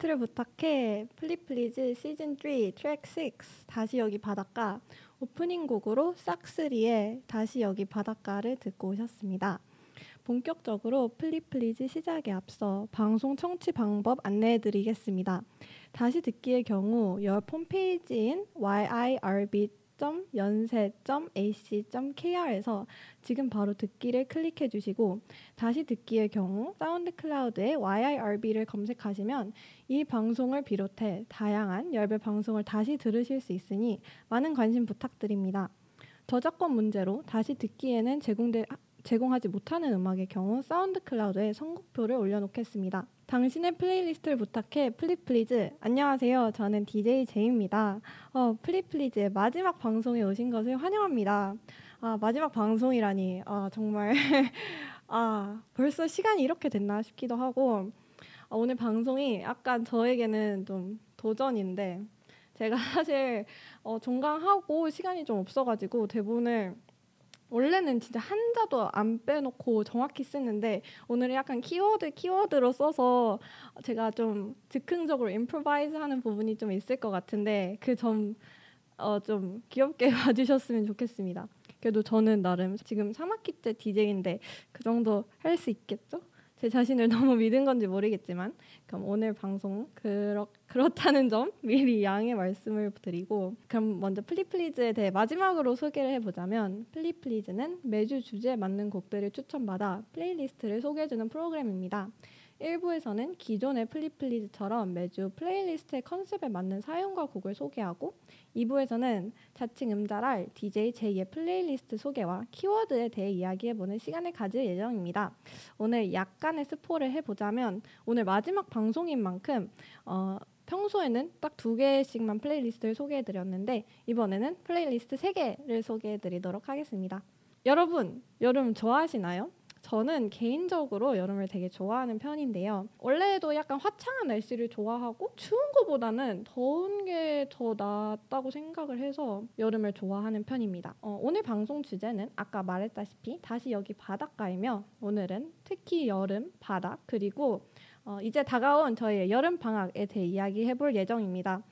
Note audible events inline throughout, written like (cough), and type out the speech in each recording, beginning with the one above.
playlist를 부탁해 플리플리즈 시즌 3 트랙 6 다시 여기 바닷가 오프닝 곡으로 싹스리의 다시 여기 바닷가를 듣고 오셨습니다. 본격적으로 플리플리즈 시작에 앞서 방송 청취 방법 안내해 드리겠습니다. 다시 듣기의 경우 열배 홈페이지인 yirb.yonsei.ac.kr에서 지금 바로 듣기를 클릭해 주시고 다시 듣기의 경우 SoundCloud에 YIRB를 검색하시면 이 방송을 비롯해 다양한 열배 방송을 다시 들으실 수 있으니 많은 관심 부탁드립니다. 저작권 문제로 다시 듣기에는 제공되, 제공하지 못하는 음악의 경우 SoundCloud에 선곡표를 올려놓겠습니다. 당신의 playlist를 부탁해 플리플리즈. 안녕하세요. 저는 DJ 제이입니다. 어, 플리플리즈의 마지막 방송에 오신 것을 환영합니다. 아, 마지막 방송이라니. 아, 정말. (laughs) 아 벌써 시간이 이렇게 됐나 싶기도 하고. 아, 오늘 방송이 약간 저에게는 좀 도전인데 제가 (laughs) 사실 어, 종강하고 시간이 좀 없어가지고 대본을 원래는 진짜 한자도 안 빼놓고 정확히 쓰는데 오늘은 약간 키워드 키워드로 써서 제가 좀 즉흥적으로 임프로바이즈 하는 부분이 좀 있을 것 같은데 그 점 어, 좀 귀엽게 (laughs) 봐주셨으면 좋겠습니다. 그래도 저는 나름 지금 3학기째 DJ인데 그 정도 할 수 있겠죠? 제 자신을 (laughs) 너무 믿은 건지 모르겠지만 그럼 오늘 방송 그렇, 그렇다는 점 미리 양해 말씀을 드리고 그럼 먼저 플리플리즈에 대해 마지막으로 소개를 해보자면 플리플리즈는 매주 주제에 맞는 곡들을 추천받아 playlist를 소개해주는 프로그램입니다. 1부에서는 기존의 플리플리즈처럼 매주 playlist의 컨셉에 맞는 사연과 곡을 소개하고 2부에서는 자칭 음잘알 DJ 제이의 플레이리스트 소개와 키워드에 대해 이야기해보는 시간을 가질 예정입니다. 오늘 약간의 스포를 해보자면 오늘 마지막 방송인 만큼 어, 평소에는 딱 두 개씩만 플레이리스트를 소개해드렸는데 이번에는 플레이리스트 세 개를 소개해드리도록 하겠습니다. 여러분 여름 좋아하시나요? 저는 개인적으로 여름을 되게 좋아하는 편인데요. 원래도 약간 화창한 날씨를 좋아하고 추운 것보다는 더운 게 더 낫다고 생각을 해서 여름을 좋아하는 편입니다. 어, 오늘 방송 주제는 아까 말했다시피 다시 여기 바닷가이며 오늘은 특히 여름, 바다 그리고 어, 이제 다가온 저희의 여름 방학에 대해 이야기해 볼 예정입니다.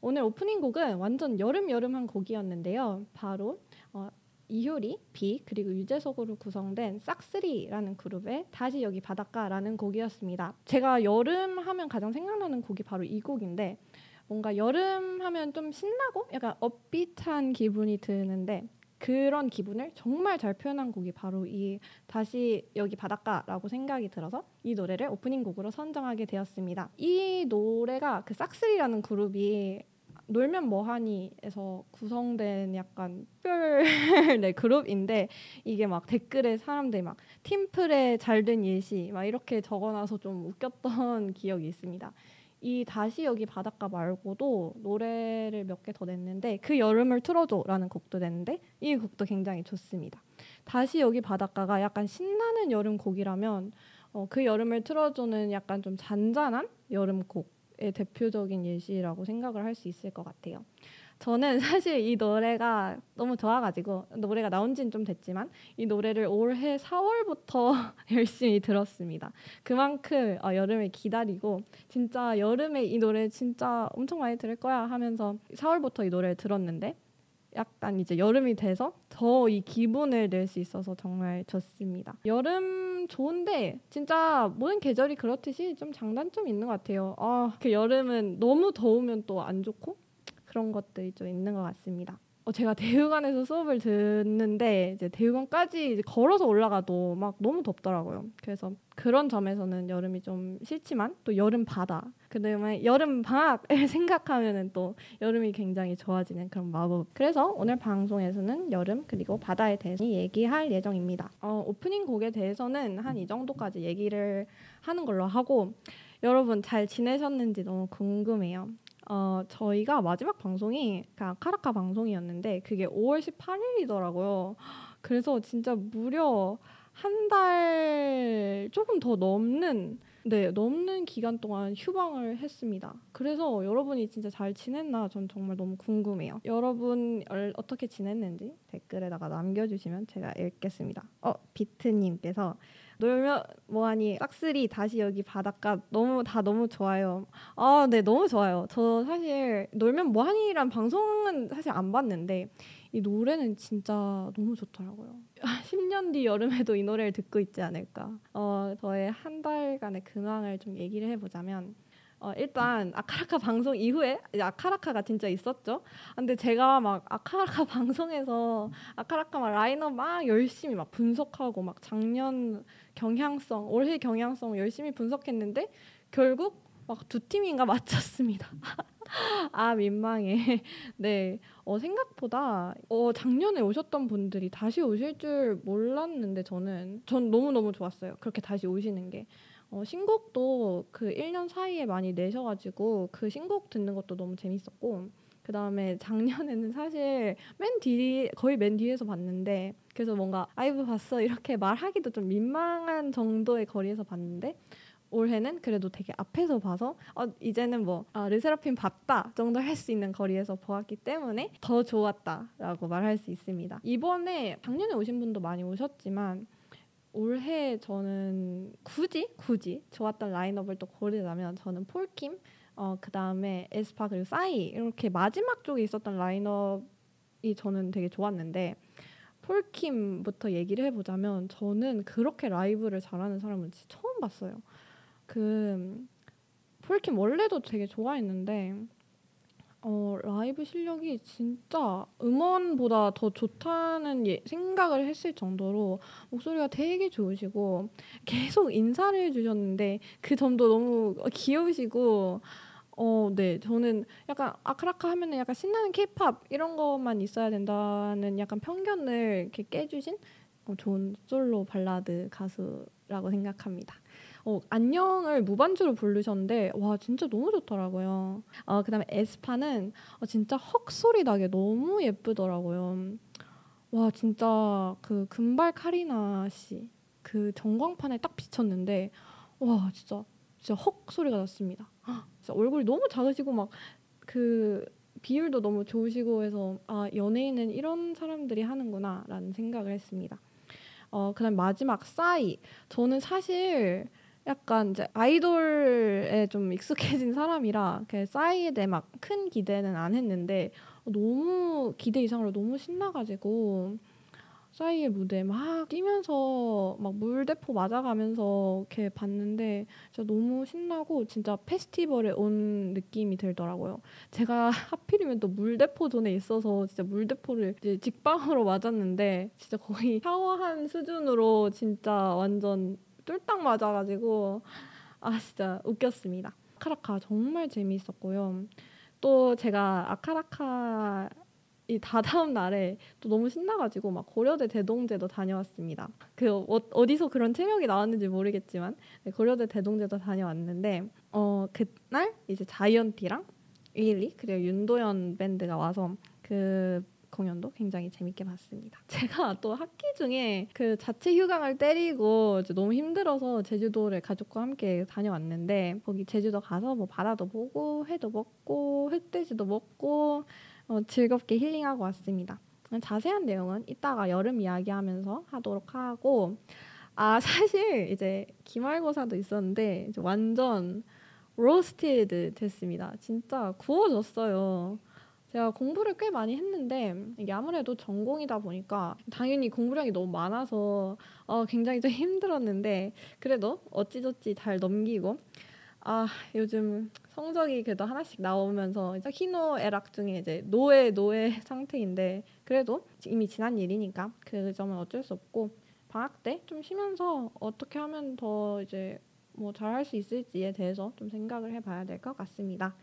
오늘 오프닝 곡은 완전 여름 여름한 곡이었는데요. 바로 어, 이효리, 비 그리고 유재석으로 구성된 싹쓰리라는 그룹의 다시 여기 바닷가라는 곡이었습니다. 제가 여름 하면 가장 생각나는 곡이 바로 이 곡인데 뭔가 여름 하면 좀 신나고 약간 업비트한 기분이 드는데 그런 기분을 정말 잘 표현한 곡이 바로 이 다시 여기 바닷가라고 생각이 들어서 이 노래를 오프닝 곡으로 선정하게 되었습니다. 이 노래가 그 싹쓰리라는 그룹이 놀면 뭐하니에서 구성된 약간 특별 (laughs) 네, 그룹인데 이게 막 댓글에 사람들이 막 팀플에 잘된 예시 막 이렇게 적어놔서 좀 웃겼던 (laughs) 기억이 있습니다. 이 다시 여기 바닷가 말고도 노래를 몇 개 더 냈는데 그 여름을 틀어줘라는 곡도 냈는데 이 곡도 굉장히 좋습니다. 다시 여기 바닷가가 약간 신나는 여름 곡이라면 어, 그 여름을 틀어주는 약간 좀 잔잔한 여름 곡 대표적인 예시라고 생각을 할 수 있을 것 같아요. 저는 (laughs) 사실 이 노래가 너무 좋아가지고 노래가 나온 지는 좀 됐지만 이 노래를 올해 4월부터 (laughs) 열심히 들었습니다. 그만큼 어, 여름을 기다리고 진짜 여름에 이 노래 진짜 엄청 많이 들을 거야 하면서 4월부터 이 노래를 들었는데 약간 이제 여름이 돼서 더 이 기분을 낼 수 있어서 정말 좋습니다. 여름 좋은데 진짜 모든 계절이 그렇듯이 좀 장단점이 있는 것 같아요. 아, 그 여름은 너무 더우면 또 안 좋고 그런 것들이 좀 있는 것 같습니다. 어, 제가 (laughs) 대육원에서 수업을 듣는데 이제 대육원까지 이제 걸어서 올라가도 막 너무 덥더라고요. 그래서 그런 점에서는 여름이 좀 싫지만 또 여름 바다 그다음에 여름 방학을 (laughs) 생각하면은 또 여름이 굉장히 좋아지는 그런 마법. 그래서 오늘 방송에서는 여름 그리고 바다에 대해서 얘기할 예정입니다. 어, 오프닝 곡에 대해서는 한 이 정도까지 얘기를 하는 걸로 하고 여러분 잘 지내셨는지 너무 궁금해요. 어, 저희가 마지막 방송이 카라카 방송이었는데 그게 5월 18일이더라고요. 그래서 진짜 무려 한 달 조금 더 넘는 네, 넘는 기간 동안 휴방을 했습니다. 그래서 여러분이 진짜 잘 지냈나 전 정말 너무 궁금해요. 여러분 어떻게 지냈는지 댓글에다가 남겨주시면 제가 읽겠습니다. 어, 비트님께서 놀면 뭐하니 싹쓸이 다시 여기 바닷가 너무 다 너무 좋아요. 아, 네, 너무 좋아요. 저 사실 놀면 뭐하니란 방송은 사실 안 봤는데 이 노래는 진짜 너무 좋더라고요. (laughs) 10년 뒤 여름에도 이 노래를 듣고 있지 않을까. 어, 저의 한 달간의 근황을 좀 얘기를 해보자면 어, 일단 아카라카 방송 이후에 아카라카가 진짜 있었죠. 근데 제가 막 아카라카 (laughs) 방송에서 아카라카 막 라인업 막 열심히 막 분석하고 막 작년 경향성, 올해 경향성 열심히 분석했는데 결국 막 두 팀인가 (laughs) 맞췄습니다. (laughs) 아 민망해. (laughs) 네, 어, 생각보다 어, 작년에 오셨던 분들이 다시 오실 줄 몰랐는데 저는 전 너무 너무 좋았어요. 그렇게 다시 오시는 게. 어, 신곡도 그 1년 사이에 많이 내셔가지고 그 신곡 듣는 것도 너무 재밌었고 그 다음에 작년에는 사실 맨 뒤, 거의 맨 뒤에서 봤는데 그래서 뭔가 아이브 봤어 이렇게 말하기도 좀 민망한 정도의 거리에서 봤는데 올해는 그래도 되게 앞에서 봐서 어, 이제는 뭐 아, 르세라핌 봤다 정도 할 수 있는 거리에서 보았기 때문에 더 좋았다라고 말할 수 있습니다. 이번에 작년에 오신 분도 많이 오셨지만 올해 저는 굳이 굳이 좋았던 라인업을 또 고르자면 저는 폴킴 어, 그 다음에 에스파 그리고 싸이 이렇게 마지막 쪽에 있었던 라인업이 저는 되게 좋았는데 폴킴부터 얘기를 해보자면 저는 그렇게 라이브를 잘하는 사람은 처음 봤어요. 그 폴킴 원래도 되게 좋아했는데 어, 라이브 실력이 진짜 음원보다 더 좋다는 예, 생각을 했을 정도로 목소리가 되게 좋으시고 계속 인사를 해주셨는데 그 점도 너무 귀여우시고 어, 네. 저는 약간 아크라카 하면은 약간 신나는 케이팝 이런 것만 있어야 된다는 약간 편견을 이렇게 깨주신 어, 좋은 솔로 발라드 가수라고 생각합니다. 어, 안녕을 무반주로 부르셨는데 와 진짜 너무 좋더라고요. 어, 그다음에 에스파는 어, 진짜 헉 소리 나게 너무 예쁘더라고요. 와 진짜 그 금발 카리나 씨 그 전광판에 딱 비쳤는데 와 진짜 진짜 헉 소리가 났습니다. 진짜 얼굴이 너무 작으시고 막 그 비율도 너무 좋으시고 해서 아 연예인은 이런 사람들이 하는구나라는 생각을 했습니다. 어 그다음 마지막 싸이 저는 사실 약간 이제 아이돌에 좀 익숙해진 사람이라 그 싸이에 대해 막 큰 기대는 안 했는데 너무 기대 이상으로 너무 신나가지고 싸이의 무대 막 뛰면서 막 물대포 맞아가면서 이렇게 봤는데 진짜 너무 신나고 진짜 페스티벌에 온 느낌이 들더라고요. 제가 (laughs) 하필이면 또 물대포 존에 있어서 진짜 물대포를 이제 직방으로 맞았는데 진짜 거의 샤워한 수준으로 진짜 완전 뚫딱 맞아가지고 아 진짜 웃겼습니다. 아카라카 정말 재미있었고요. 또 제가 아카라카 이 다다음 날에 또 너무 신나가지고 막 고려대 대동제도 다녀왔습니다. 그 어, 디서 그런 체력이 나왔는지 모르겠지만 네, 고려대 대동제도 다녀왔는데 어 그날 이제 자이언티랑 윌리 그리고 윤도현 밴드가 와서 그 공연도 굉장히 재밌게 봤습니다. (laughs) 제가 또 학기 중에 그 자체 휴강을 때리고 너무 힘들어서 제주도를 가족과 함께 다녀왔는데 거기 제주도 가서 뭐 바다도 보고 회도 먹고 흑돼지도 먹고 어, 즐겁게 힐링하고 왔습니다. 자세한 내용은 이따가 여름 이야기하면서 하도록 하고 아 (laughs) 사실 이제 기말고사도 있었는데 완전 roasted 됐습니다. 진짜 구워졌어요. 제가 공부를 꽤 많이 했는데 이게 아무래도 전공이다 보니까 당연히 공부량이 너무 많아서 어, 굉장히 좀 (laughs) 힘들었는데 그래도 어찌저찌 잘 넘기고 아 요즘 성적이 그래도 하나씩 나오면서 희노애락 중에 이제 노예 노예 (laughs) 상태인데 그래도 이미 지난 일이니까 그 점은 어쩔 수 없고 방학 때 좀 쉬면서 어떻게 하면 더 이제 뭐 잘할 수 있을지에 대해서 좀 생각을 해봐야 될 것 같습니다.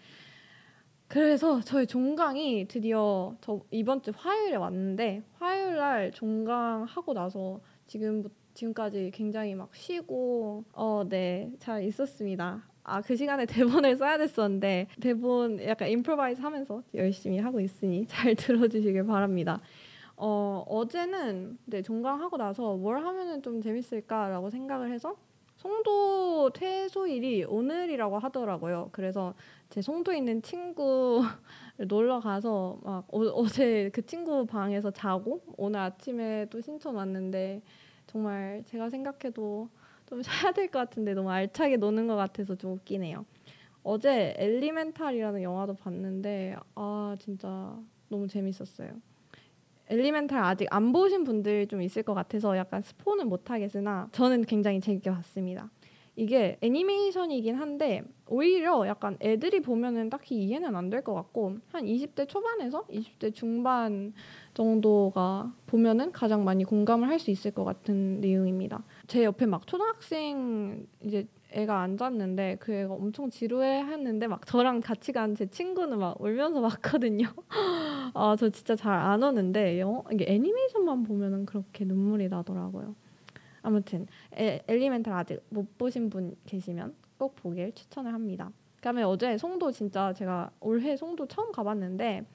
그래서 저희 종강이 드디어 저 이번 주 화요일에 왔는데 화요일 날 종강 하고 나서 지금 지금까지 굉장히 막 쉬고 어네잘 있었습니다. 아 그 시간에 대본을 써야 됐었는데 대본 약간 임프로바이즈 하면서 열심히 하고 있으니 잘 (laughs) 들어주시길 바랍니다. 어 어제는 네 종강하고 나서 뭘 하면은 좀 재밌을까라고 생각을 해서 송도 퇴소일이 오늘이라고 하더라고요. 그래서 제 송도에 있는 친구 놀러 가서 막 어, 제그 친구 방에서 자고 오늘 아침에 또 신청 왔는데 정말 제가 생각해도 좀 쉬어야 될 것 같은데 너무 알차게 노는 것 같아서 좀 웃기네요. 어제 엘리멘탈이라는 영화도 봤는데 아 진짜 너무 재밌었어요. 엘리멘탈 아직 안 보신 분들 좀 있을 것 같아서 약간 스포는 못 하겠으나 저는 굉장히 재밌게 봤습니다. 이게 애니메이션이긴 한데 오히려 약간 애들이 보면은 딱히 이해는 안 될 것 같고 한 20대 초반에서 20대 중반 정도가 보면은 가장 많이 공감을 할 수 있을 것 같은 내용입니다. 제 옆에 막 초등학생 이제 애가 앉았는데 그 애가 엄청 지루해했는데 막 저랑 같이 간 제 친구는 막 울면서 (laughs) 봤거든요. 아 저 진짜 잘 안 오는데 영어 이게 애니메이션만 보면은 그렇게 눈물이 나더라고요. 아무튼 에, 엘리멘탈 아직 못 보신 분 계시면 꼭 보길 추천을 합니다. 그다음에 어제 송도 진짜 제가 올해 송도 처음 가봤는데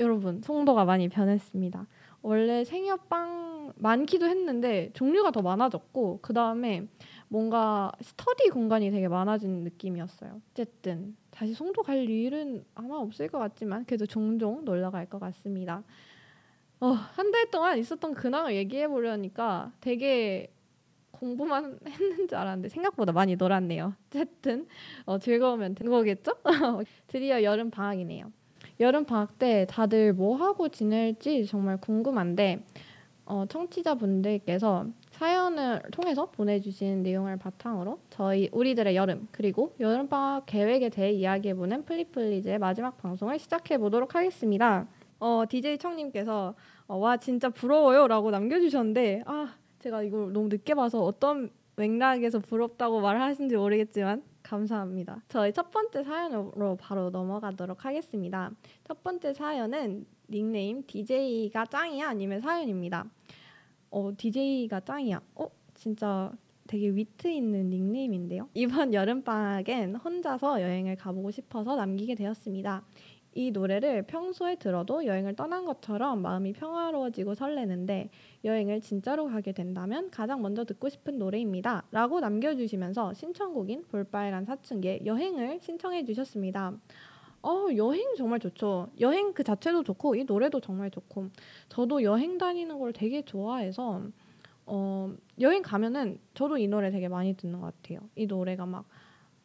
여러분 송도가 많이 변했습니다. 원래 생협방 많기도 했는데 종류가 더 많아졌고 그 다음에 뭔가 스터디 공간이 되게 많아진 느낌이었어요. 어쨌든 다시 송도 갈 일은 아마 없을 것 같지만 그래도 종종 놀러 갈 것 같습니다. 어, 한 달 동안 있었던 근황을 얘기해 보려니까 되게 공부만 (laughs) 했는 줄 알았는데 생각보다 많이 놀았네요. 어쨌든 어, 즐거우면 된 거겠죠? (laughs) 드디어 여름 방학이네요. 여름 방학 때 다들 뭐 하고 지낼지 정말 궁금한데 어, 청취자분들께서 사연을 통해서 보내주신 내용을 바탕으로 저희 우리들의 여름 그리고 여름방학 계획에 대해 이야기해보는 플리플리즈의 마지막 방송을 시작해 보도록 하겠습니다. 어, DJ 청님께서 어, 와 진짜 부러워요라고 남겨주셨는데 아 제가 이걸 너무 늦게 봐서 어떤 맥락에서 부럽다고 말하신지 모르겠지만 감사합니다. 저희 첫 번째 사연으로 바로 넘어가도록 하겠습니다. 첫 번째 사연은 닉네임 DJ가 짱이야 아니면 사연입니다. 어, DJ가 짱이야. 어, 진짜 되게 위트 있는 닉네임인데요. 이번 여름방학엔 혼자서 여행을 가보고 싶어서 남기게 되었습니다. 이 노래를 평소에 들어도 여행을 떠난 것처럼 마음이 평화로워지고 설레는데 여행을 진짜로 가게 된다면 가장 먼저 듣고 싶은 노래입니다. 라고 남겨주시면서 신청곡인 볼빨간 사춘기의 여행을 신청해 주셨습니다. 어, 여행 정말 좋죠. 여행 그 자체도 좋고 이 노래도 정말 좋고 저도 여행 다니는 걸 되게 좋아해서 어, 여행 가면은 저도 이 노래 되게 많이 듣는 것 같아요. 이 노래가 막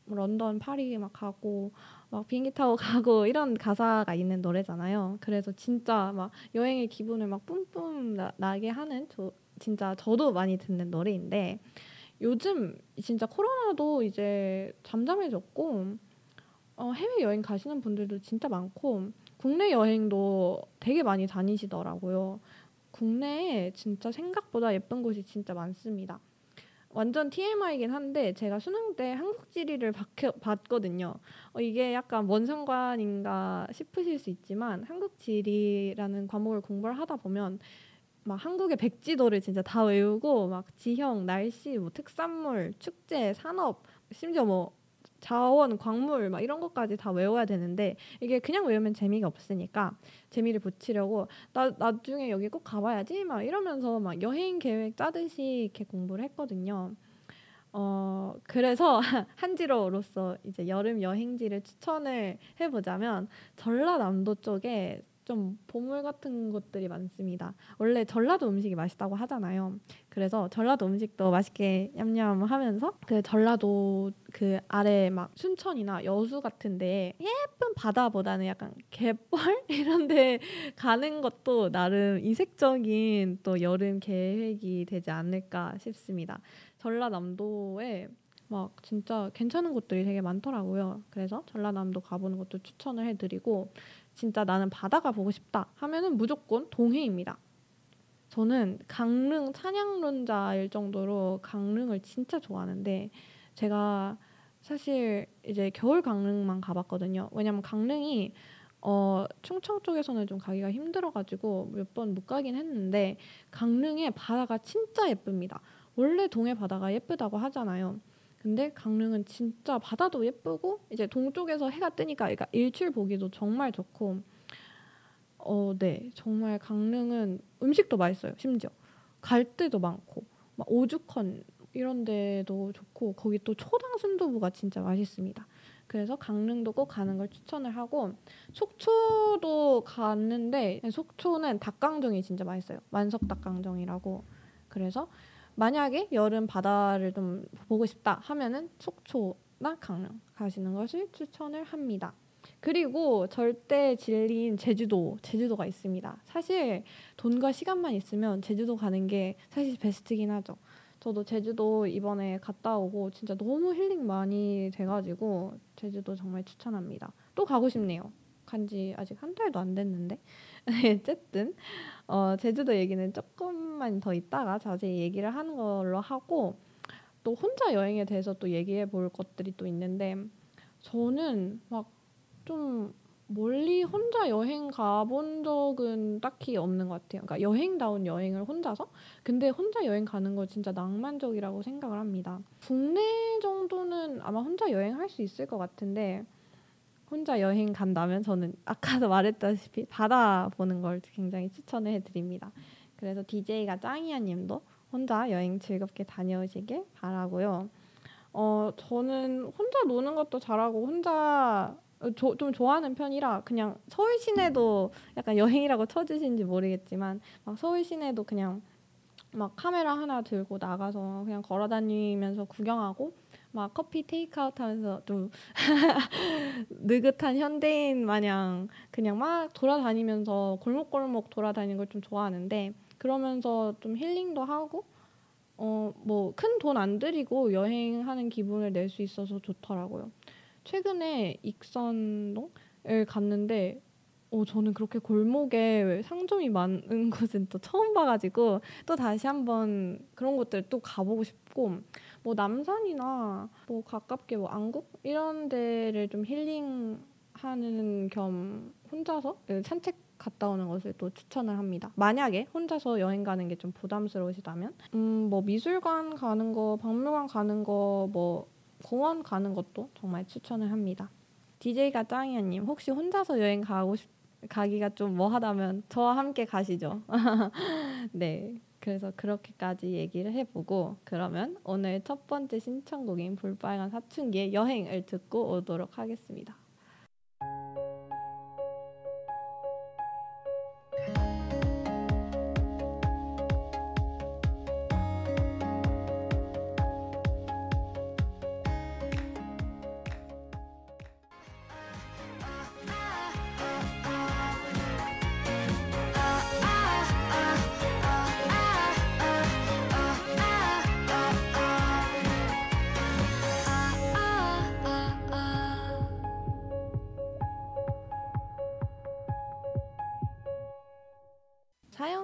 런던, 파리 막 가고 막 비행기 타고 가고 (laughs) 이런 가사가 있는 노래잖아요. 그래서 진짜 막 여행의 기분을 막 뿜뿜 나, 게 하는 저, 진짜 저도 많이 듣는 노래인데 요즘 진짜 코로나도 이제 잠잠해졌고 어, 해외 여행 가시는 분들도 진짜 많고 국내 여행도 되게 많이 다니시더라고요. 국내에 진짜 생각보다 예쁜 곳이 진짜 많습니다. 완전 TMI이긴 한데 제가 수능 때 한국 지리를 봤거든요. 어, 이게 약간 뭔 상관인가 싶으실 수 있지만 한국 지리라는 과목을 공부를 하다 보면 막 한국의 백지도를 진짜 다 외우고 막 지형, 날씨, 뭐 특산물, 축제, 산업, 심지어 뭐 자원, 광물 막 이런 것까지 다 외워야 되는데 이게 그냥 외우면 재미가 없으니까 재미를 붙이려고 나 나중에 여기 꼭 가봐야지 막 이러면서 막 여행 계획 짜듯이 이렇게 공부를 했거든요. 어 그래서 (laughs) 한지로로서 이제 여름 여행지를 추천을 해보자면 전라남도 쪽에 좀 보물 같은 것들이 많습니다. 원래 전라도 음식이 맛있다고 하잖아요. 그래서 전라도 음식도 맛있게 냠냠하면서 그 전라도 그 아래 막 순천이나 여수 같은데 예쁜 바다보다는 약간 갯벌 (laughs) 이런데 가는 것도 나름 이색적인 또 여름 계획이 되지 않을까 싶습니다. 전라남도에 막 진짜 괜찮은 곳들이 되게 많더라고요. 그래서 전라남도 가보는 것도 추천을 해드리고 진짜 나는 바다가 보고 싶다 하면은 무조건 동해입니다. 저는 강릉 찬양론자일 정도로 강릉을 진짜 좋아하는데 제가 사실 이제 겨울 강릉만 가봤거든요. 왜냐면 강릉이 어, 충청 쪽에서는 좀 가기가 힘들어가지고 몇 번 못 가긴 했는데 강릉의 바다가 진짜 예쁩니다. 원래 동해 바다가 예쁘다고 하잖아요. 근데 강릉은 진짜 바다도 예쁘고 이제 동쪽에서 해가 뜨니까 그러니까 일출 보기도 정말 좋고 어, 네. 정말 강릉은 음식도 맛있어요. 심지어 갈 데도 많고 막 오죽헌 이런 데도 좋고 거기 또 초당 순두부가 진짜 맛있습니다. 그래서 강릉도 꼭 가는 걸 추천을 하고 속초도 갔는데 속초는 닭강정이 진짜 맛있어요. 만석 닭강정이라고. 그래서 만약에 여름 바다를 좀 보고 싶다 하면은 속초나 강릉 가시는 것을 추천을 합니다. 그리고 절대 진리인 제주도, 제주도가 있습니다. 사실 돈과 시간만 있으면 제주도 가는 게 사실 베스트긴 하죠. 저도 제주도 이번에 갔다 오고 진짜 너무 힐링 많이 돼가지고 제주도 정말 추천합니다. 또 가고 싶네요. 간지 아직 한 달도 안 됐는데 (laughs) 어쨌든 어, 제주도 얘기는 조금만 더 있다가 자세히 얘기를 하는 걸로 하고 또 혼자 여행에 대해서 또 얘기해 볼 것들이 또 있는데 저는 막 좀 멀리 혼자 여행 가본 적은 딱히 없는 것 같아요. 그러니까 여행다운 여행을 혼자서 근데 혼자 여행 가는 거 진짜 낭만적이라고 생각을 합니다. 국내 정도는 아마 혼자 여행할 수 있을 것 같은데 혼자 여행 간다면 저는 아까도 말했다시피 바다 보는 걸 굉장히 추천을 해드립니다. 그래서 DJ가 짱이야 님도 혼자 여행 즐겁게 다녀오시길 바라고요. 어, 저는 혼자 노는 것도 잘하고 혼자 조, 좀 좋아하는 편이라 그냥 서울 시내도 약간 여행이라고 쳐주신지 모르겠지만 막 서울 시내도 그냥 막 카메라 하나 들고 나가서 그냥 걸어 다니면서 구경하고 막 커피 테이크아웃 하면서 좀 (laughs) 느긋한 현대인 마냥 그냥 막 돌아다니면서 골목골목 돌아다니는 걸 좀 좋아하는데 그러면서 좀 힐링도 하고 어 뭐 큰 돈 안 들이고 여행하는 기분을 낼 수 있어서 좋더라고요. 최근에 익선동을 갔는데 어, 저는 그렇게 골목에 상점이 많은 (laughs) 곳은 또 처음 봐가지고 또 다시 한번 그런 곳들 또 가보고 싶고 뭐 남산이나 뭐 가깝게 뭐 안국 이런 데를 좀 힐링하는 겸 혼자서 산책 갔다 오는 것을 또 추천을 합니다. 만약에 혼자서 여행 가는 게 좀 부담스러우시다면, 음, 뭐 미술관 가는 거, 박물관 가는 거, 뭐 공원 가는 것도 정말 추천을 합니다. DJ가 짱이야 님, 혹시 혼자서 여행 가고 싶, 가기가 좀 뭐하다면 저와 함께 가시죠. (laughs) 네. 그래서 그렇게까지 얘기를 해보고 그러면 오늘 첫 번째 신청곡인 불빨간 사춘기의 여행을 듣고 오도록 하겠습니다.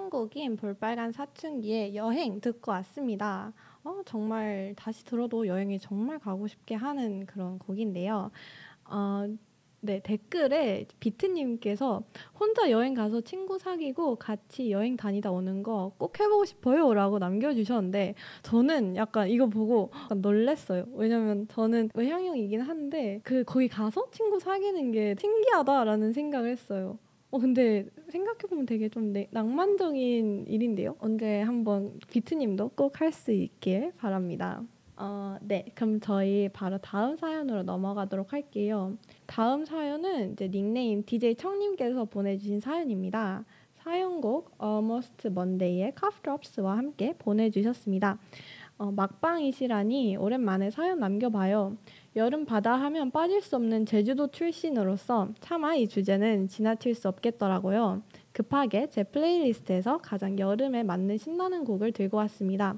사연곡인 볼빨간 사춘기의 여행 듣고 왔습니다. 어, 정말 다시 들어도 여행이 정말 가고 싶게 하는 그런 곡인데요. 어, 네, 댓글에 비트님께서 혼자 여행 가서 친구 사귀고 같이 여행 다니다 오는 거 꼭 해보고 싶어요 라고 남겨주셨는데 저는 약간 이거 보고 놀랬어요. 왜냐면 저는 외향형이긴 한데 그 거기 가서 친구 사귀는 게 신기하다라는 생각을 했어요. 어 근데 생각해 보면 되게 좀 네, 낭만적인 일인데요. 언제 한번 비트님도 꼭 할 수 있길 바랍니다. 어, 네, 그럼 저희 바로 다음 사연으로 넘어가도록 할게요. 다음 사연은 이제 닉네임 DJ 청님께서 보내주신 사연입니다. 사연곡 Almost Monday의 Cough Drops와 함께 보내주셨습니다. 어, 막방이시라니 오랜만에 사연 남겨봐요. 여름 바다 하면 빠질 수 없는 제주도 출신으로서 차마 이 주제는 지나칠 수 없겠더라고요. 급하게 제 플레이리스트에서 가장 여름에 맞는 신나는 곡을 들고 왔습니다.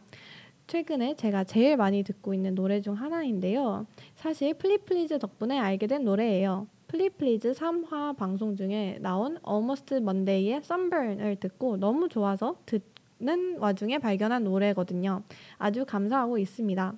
최근에 제가 제일 많이 듣고 있는 노래 중 하나인데요. 사실 플리플리즈 덕분에 알게 된 노래예요. 플리플리즈 3화 방송 중에 나온 Almost Monday의 Sunburn을 듣고 너무 좋아서 듣는 와중에 발견한 노래거든요. 아주 감사하고 있습니다.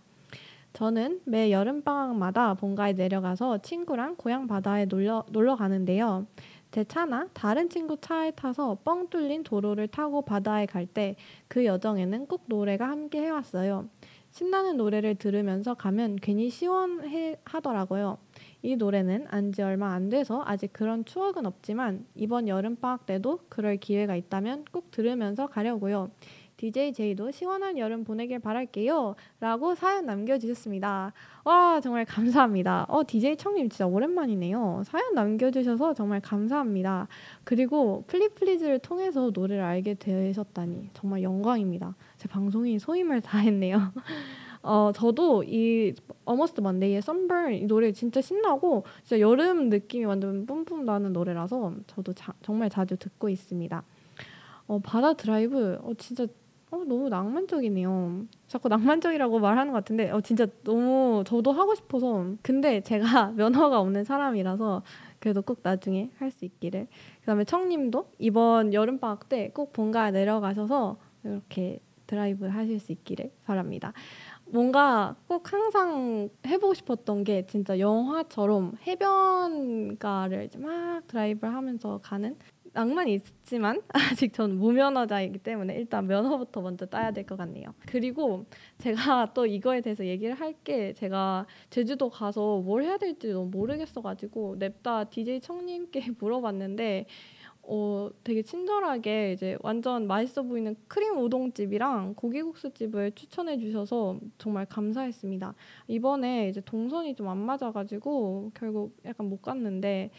저는 매 여름방학마다 본가에 내려가서 친구랑 고향 바다에 놀러, 놀러 가는데요. 제 차나 다른 친구 차에 타서 뻥 뚫린 도로를 타고 바다에 갈 때 그 여정에는 꼭 노래가 함께 해왔어요. 신나는 노래를 들으면서 가면 괜히 시원해 하더라고요. 이 노래는 안지 얼마 안 돼서 아직 그런 추억은 없지만 이번 여름 방학 때도 그럴 기회가 있다면 꼭 들으면서 가려고요. DJ 제이도 시원한 여름 보내길 바랄게요. 라고 사연 남겨주셨습니다. 와, 정말 감사합니다. 어, DJ 청님 진짜 오랜만이네요. 사연 남겨주셔서 정말 감사합니다. 그리고 플리플리즈를 통해서 노래를 알게 되셨다니 정말 영광입니다. 제 방송이 소임을 다했네요. (laughs) 어 저도 이 Almost Monday의 Sunburn 이 노래 진짜 신나고 진짜 여름 느낌이 완전 뿜뿜 나는 노래라서 저도 자, 정말 자주 듣고 있습니다. 어 바다 드라이브 어 진짜 어 너무 낭만적이네요. 자꾸 낭만적이라고 말하는 것 같은데 어 진짜 너무 저도 하고 싶어서 근데 제가 (laughs) 면허가 없는 사람이라서 그래도 꼭 나중에 할 수 있기를. 그다음에 청님도 이번 여름 방학 때 꼭 본가 내려가셔서 이렇게 드라이브 하실 수 있기를 바랍니다. 뭔가 꼭 항상 해보고 싶었던 게 진짜 영화처럼 해변가를 이제 막 드라이브를 하면서 가는 낭만이 있지만 (laughs) 아직 전 무면허자이기 때문에 일단 면허부터 먼저 따야 될 것 같네요. 그리고 제가 또 이거에 대해서 얘기를 할 게 제가 제주도 가서 뭘 해야 될지 너무 모르겠어가지고 냅다 DJ 청님께 (laughs) 물어봤는데 어 되게 친절하게 이제 완전 맛있어 보이는 크림 우동집이랑 고기국수집을 추천해 주셔서 정말 감사했습니다. 이번에 이제 동선이 좀 안 맞아가지고 결국 약간 못 갔는데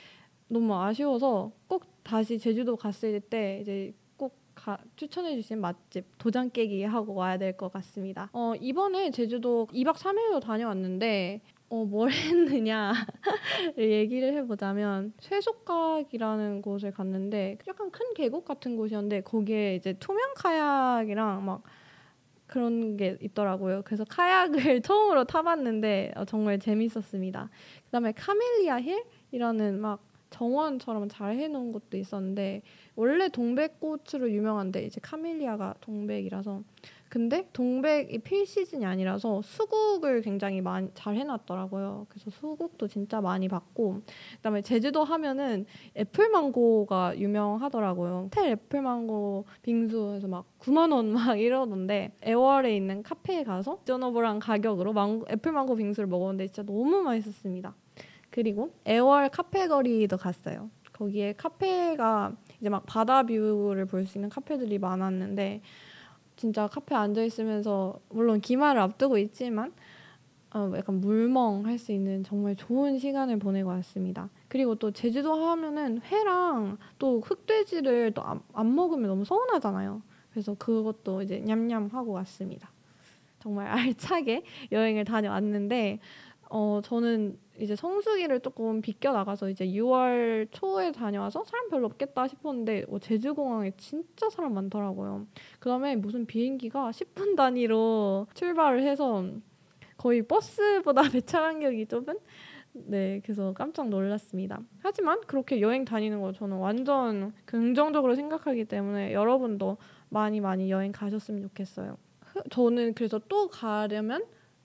너무 아쉬워서 꼭 다시 제주도 갔을 때 이제 꼭 가, 추천해 주신 맛집 도장 깨기 하고 와야 될 것 같습니다. 어 이번에 제주도 2박 3일로 다녀왔는데 어, 뭘 했느냐를 얘기를 해보자면 쇠소깍이라는 곳을 갔는데 약간 큰 계곡 같은 곳이었는데 거기에 이제 투명 카약이랑 막 그런 게 있더라고요. 그래서 카약을 (laughs) 처음으로 타봤는데 어, 정말 재밌었습니다. 그다음에 카멜리아 힐이라는 막 정원처럼 잘 해놓은 곳도 있었는데 원래 동백꽃으로 유명한데 이제 camellia가 동백이라서 근데 동백이 필 시즌이 아니라서 수국을 굉장히 많이 잘 해놨더라고요. 그래서 수국도 진짜 많이 봤고 그다음에 제주도 하면은 애플망고가 유명하더라고요. 호텔 애플망고 빙수에서 막 9만 원 막 이러던데 애월에 있는 카페에 가서 저너블한 가격으로 망고, 애플망고 빙수를 먹었는데 진짜 너무 맛있었습니다. 그리고 애월 카페 거리도 갔어요. 거기에 카페가 이제 막 바다 뷰를 볼 수 있는 카페들이 많았는데 진짜 카페 앉아 있으면서 물론 기말을 앞두고 있지만 어, 약간 물멍할 수 있는 정말 좋은 시간을 보내고 왔습니다. 그리고 또 제주도 하면은 회랑 또 흑돼지를 또 안 먹으면 너무 서운하잖아요. 그래서 그것도 이제 냠냠 하고 왔습니다. 정말 (laughs) 알차게 여행을 다녀왔는데 어 저는 이제 성수기를 조금 비껴 나가서 이제 6월 초에 다녀와서 사람 별로 없겠다 싶었는데 어, 제주 공항에 진짜 사람 많더라고요. 그다음에 무슨 비행기가 10분 단위로 출발을 해서 거의 버스보다 (laughs) 배차 간격이 좁은 네, 그래서 깜짝 놀랐습니다. 하지만 그렇게 여행 다니는 거 저는 완전 긍정적으로 생각하기 때문에 여러분도 많이 많이 여행 가셨으면 좋겠어요. 저는 그래서 또 가려면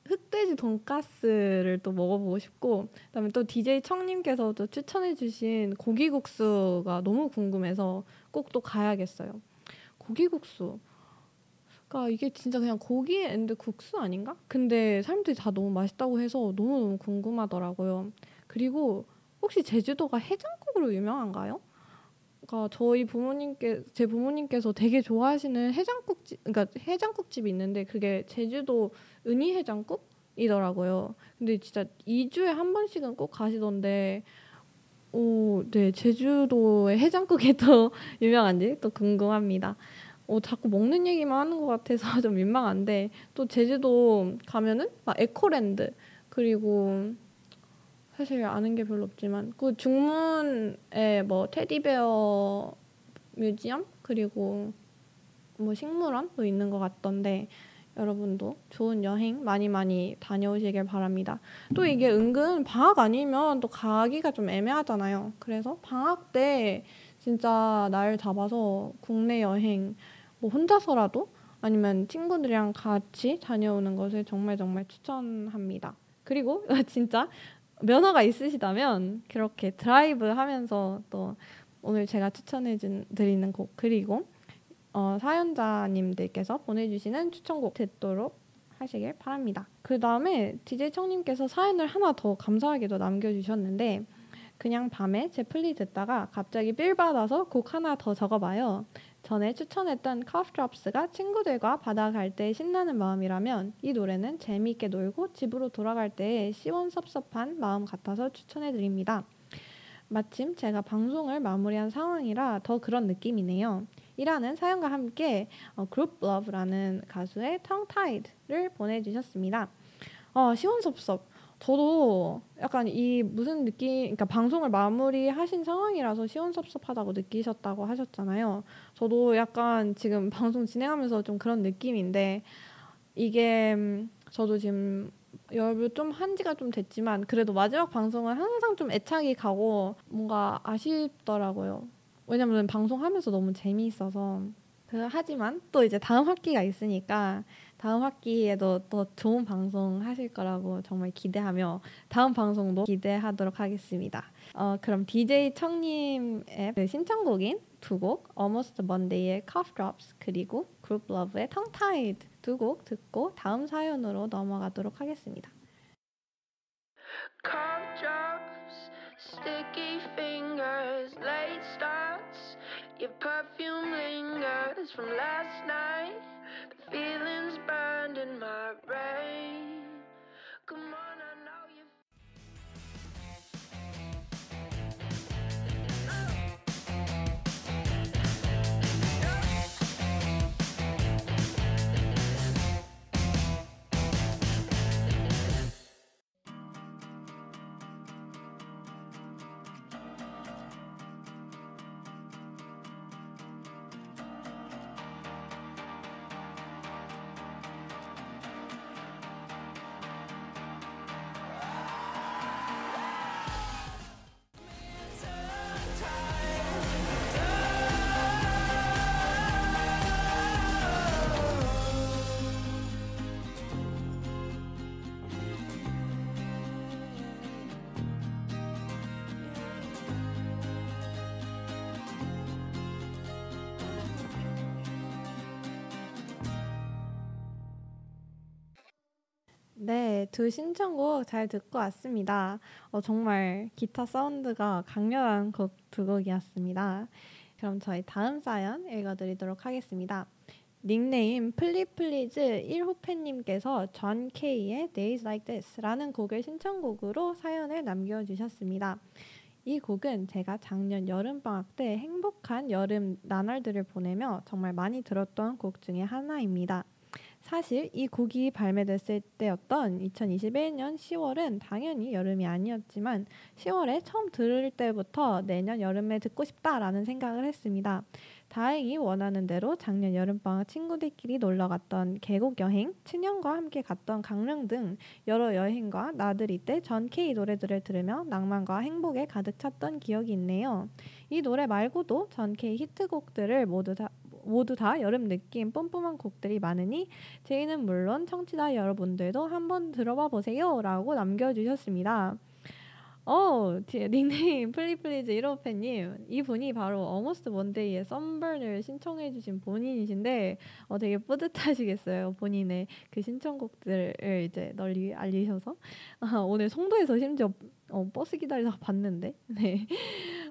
흑돼지 돈가스를 또 먹어보고 싶고 그다음에 또 DJ 청님께서 도 추천해주신 고기국수가 너무 궁금해서 꼭 또 가야겠어요. 고기국수. 그러니까 이게 진짜 그냥 고기 and 국수 아닌가? 근데 사람들이 다 너무 맛있다고 해서 너무 너무 궁금하더라고요. 그리고 혹시 제주도가 해장국으로 유명한가요? 그러니까 저희 부모님께 제 부모님께서 되게 좋아하시는 해장국집 그러니까 해장국집이 있는데 그게 제주도 은희네 해장국이더라고요. 근데 진짜 2주에 한 번씩은 꼭 가시던데 오, 네, 제주도의 해장국이 (laughs) 또 유명한지 또 궁금합니다. 어, 자꾸 먹는 얘기만 하는 것 같아서 (laughs) 좀 민망한데 또 제주도 가면은 막 에코랜드 그리고 사실 아는 게 별로 없지만 그 중문에 뭐 테디베어 뮤지엄 그리고 뭐 식물원도 있는 것 같던데 여러분도 좋은 여행 많이 많이 다녀오시길 바랍니다. 또 이게 은근 방학 아니면 또 가기가 좀 애매하잖아요. 그래서 방학 때 진짜 날 잡아서 국내 여행 뭐 혼자서라도 아니면 친구들이랑 같이 다녀오는 것을 정말 정말 추천합니다. 그리고 (laughs) 진짜 면허가 있으시다면 그렇게 드라이브 하면서 또 오늘 제가 추천해 드리는 곡 그리고 어, 사연자님들께서 보내주시는 추천곡 듣도록 하시길 바랍니다. 그 다음에 DJ 청님께서 사연을 하나 더 감사하게도 남겨주셨는데 그냥 밤에 제 플리 듣다가 갑자기 빌 받아서 곡 하나 더 적어봐요. 전에 추천했던 Drops가 친구들과 바다 갈 때 신나는 마음이라면 이 노래는 재미있게 놀고 집으로 돌아갈 때 시원섭섭한 마음 같아서 추천해 드립니다. 마침 제가 방송을 마무리한 상황이라 더 그런 느낌이네요. 이라는 사연과 함께 어, 그룹 러브라는 가수의 Tied를 보내주셨습니다. 어, 시원섭섭. 저도 약간 이 무슨 느낌, 그러니까 방송을 마무리하신 상황이라서 시원섭섭하다고 느끼셨다고 하셨잖아요. 저도 약간 지금 (laughs) 방송 진행하면서 좀 그런 느낌인데 이게 음, 저도 지금 열을 좀 한 지가 좀 됐지만 그래도 마지막 방송은 항상 좀 애착이 가고 뭔가 아쉽더라고요. 왜냐면 방송하면서 너무 재미있어서 그 하지만 또 이제 다음 학기가 있으니까 다음 학기에도 또 좋은 방송 하실 거라고 정말 기대하며 다음 방송도 기대하도록 하겠습니다. 어, 그럼 DJ 청님의 그 신청곡인 두 곡, Almost Monday의 Cough Drops 그리고 Group Love의 Tongue Tied 두 곡 듣고 다음 사연으로 넘어가도록 하겠습니다. Cough drops, sticky fingers, late starts. Your perfume lingers from last night. The feelings burned in my brain. Come on. 네, 두 신청곡 잘 듣고 왔습니다. 어, 정말 기타 사운드가 강렬한 곡 두 곡이었습니다. 그럼 저희 다음 사연 읽어드리도록 하겠습니다. 닉네임 플리플리즈 1호 팬님께서 전 K의 Days Like This라는 곡을 신청곡으로 사연을 남겨주셨습니다. 이 곡은 제가 작년 여름방학 때 행복한 여름 나날들을 보내며 정말 많이 들었던 곡 중에 하나입니다. 사실 이 곡이 발매됐을 때였던 2021년 10월은 당연히 여름이 아니었지만 10월에 처음 들을 때부터 내년 여름에 듣고 싶다라는 생각을 했습니다. 다행히 원하는 대로 작년 여름방학 친구들끼리 놀러 갔던 계곡 여행, 친형과 함께 갔던 강릉 등 여러 여행과 나들이 때 전 K 노래들을 들으며 낭만과 행복에 가득 찼던 기억이 있네요. 이 노래 말고도 전 K 히트곡들을 모두 다 모두 다 여름 느낌 뿜뿜한 곡들이 많으니 제이는 물론 청취자 여러분들도 한번 들어봐 보세요라고 남겨주셨습니다. 어, 닉네임 (laughs) 플리플리즈 1호팬님. 이분이 바로 Almost Monday의 Sunburn을 신청해 주신 본인이신데 어, 되게 뿌듯하시겠어요. 본인의 그 신청곡들을 이제 널리 알리셔서. 아, 오늘 송도에서 심지어 어, 버스 기다리다가 봤는데 (laughs) 네.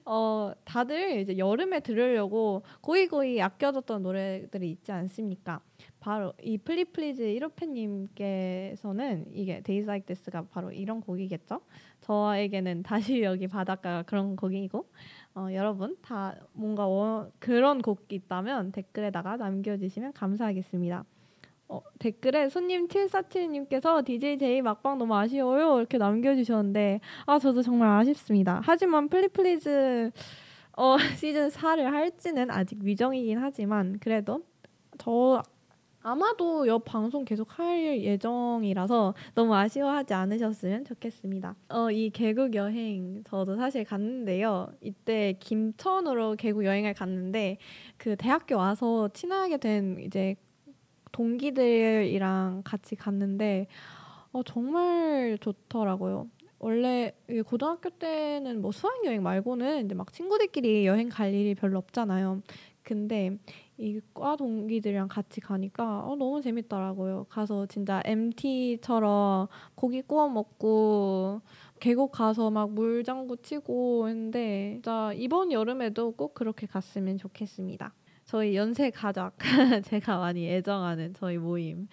어, 다들 이제 여름에 들으려고 고이 고이 아껴뒀던 노래들이 있지 않습니까? 바로 이 플리플리즈 1호팬님께서는 이게 Days Like This가 바로 이런 곡이겠죠? 저에게는 다시 (laughs) 여기 바닷가 그런 곡이고 어, 여러분 다 뭔가 워, 그런 곡이 있다면 댓글에다가 남겨주시면 감사하겠습니다. 어, 댓글에 손님 747님께서 DJ 제이 막방 너무 아쉬워요 이렇게 남겨주셨는데 아 저도 정말 아쉽습니다. 하지만 플리플리즈 어, (laughs) 시즌 4를 할지는 아직 미정이긴 하지만 그래도 저 아마도 옆 방송 계속 할 예정이라서 너무 아쉬워하지 않으셨으면 좋겠습니다. 어, 이 계곡 여행 저도 사실 갔는데요. 이때 김천으로 계곡 여행을 갔는데 그 대학교 와서 친하게 된 이제 동기들이랑 같이 갔는데 어, 정말 좋더라고요. 원래 고등학교 때는 뭐 수학 여행 말고는 이제 막 친구들끼리 여행 갈 일이 별로 없잖아요. 근데 이 과 동기들이랑 같이 가니까 어, 너무 재밌더라고요. 가서 진짜 MT처럼 고기 구워 먹고 계곡 가서 막 물장구 치고 했는데 진짜 이번 여름에도 꼭 그렇게 갔으면 좋겠습니다. 저희 연세 가작 (laughs) 제가 많이 애정하는 저희 모임.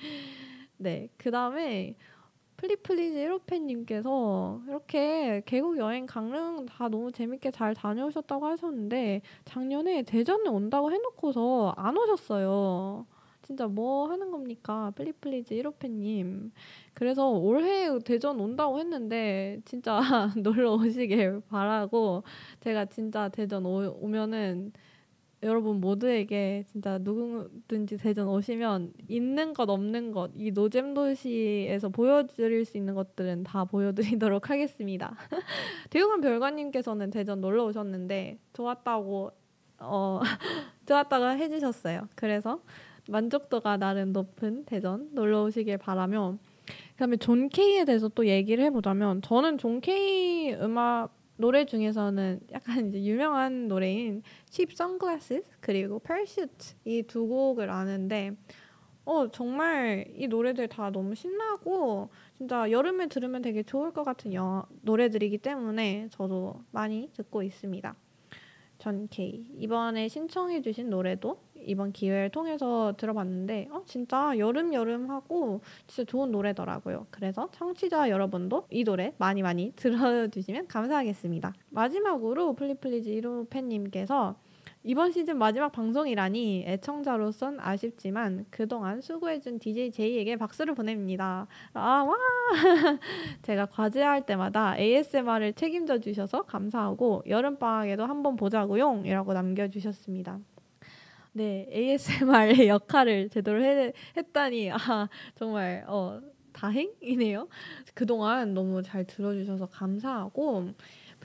네, 그 다음에 플리플리즈 1호팬님께서 이렇게 계곡 여행 강릉 다 너무 재밌게 잘 다녀오셨다고 하셨는데 작년에 대전에 온다고 해놓고서 안 오셨어요. 진짜 뭐 하는 겁니까? 플리플리즈 1호팬님. 그래서 올해 대전 온다고 했는데 진짜 (laughs) 놀러 오시길 바라고 제가 진짜 대전 오, 오면은 여러분 모두에게 진짜 누구든지 대전 오시면 있는 것 없는 것 이 노잼 도시에서 보여드릴 수 있는 것들은 다 보여드리도록 (laughs) 하겠습니다. (laughs) 대웅한 별관님께서는 대전 놀러 오셨는데 좋았다고 어 (laughs) 좋았다고 해주셨어요. 그래서 만족도가 나름 높은 대전 놀러 오시길 바라며 그다음에 존 K에 대해서 또 얘기를 해보자면 저는 존 K 음악 노래 중에서는 약간 이제 유명한 노래인 Cheap Sunglasses 그리고 Parachute 이 두 곡을 아는데 어 정말 이 노래들 다 너무 신나고 진짜 여름에 들으면 되게 좋을 것 같은 여, 노래들이기 때문에 저도 많이 듣고 있습니다. 존 K 이번에 신청해주신 노래도 이번 기회를 통해서 들어봤는데 어, 진짜 여름 여름 하고 진짜 좋은 노래더라고요. 그래서 청취자 여러분도 이 노래 많이 많이 (laughs) 들어주시면 감사하겠습니다. 마지막으로 플리플리즈 1호 팬님께서 이번 시즌 마지막 방송이라니 애청자로선 아쉽지만 그동안 수고해준 DJ 제이에게 박수를 보냅니다. 아, 와! (laughs) 제가 과제할 때마다 ASMR을 책임져 주셔서 감사하고 여름방학에도 한번 보자고요. 이라고 남겨주셨습니다. 네, ASMR의 (laughs) 역할을 제대로 해, 했다니 아 정말 어 다행이네요. 그동안 너무 잘 들어주셔서 감사하고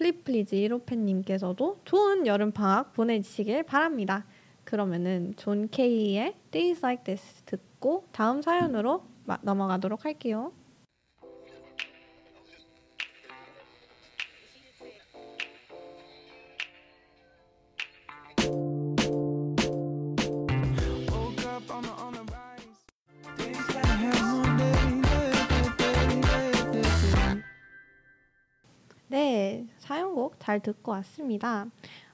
플리플리즈 1호팬님께서도 좋은 여름 방학 보내시길 바랍니다. 그러면은 존 케이의 Days Like This 듣고 다음 사연으로 마, 넘어가도록 할게요. 네, 사연곡 잘 듣고 왔습니다.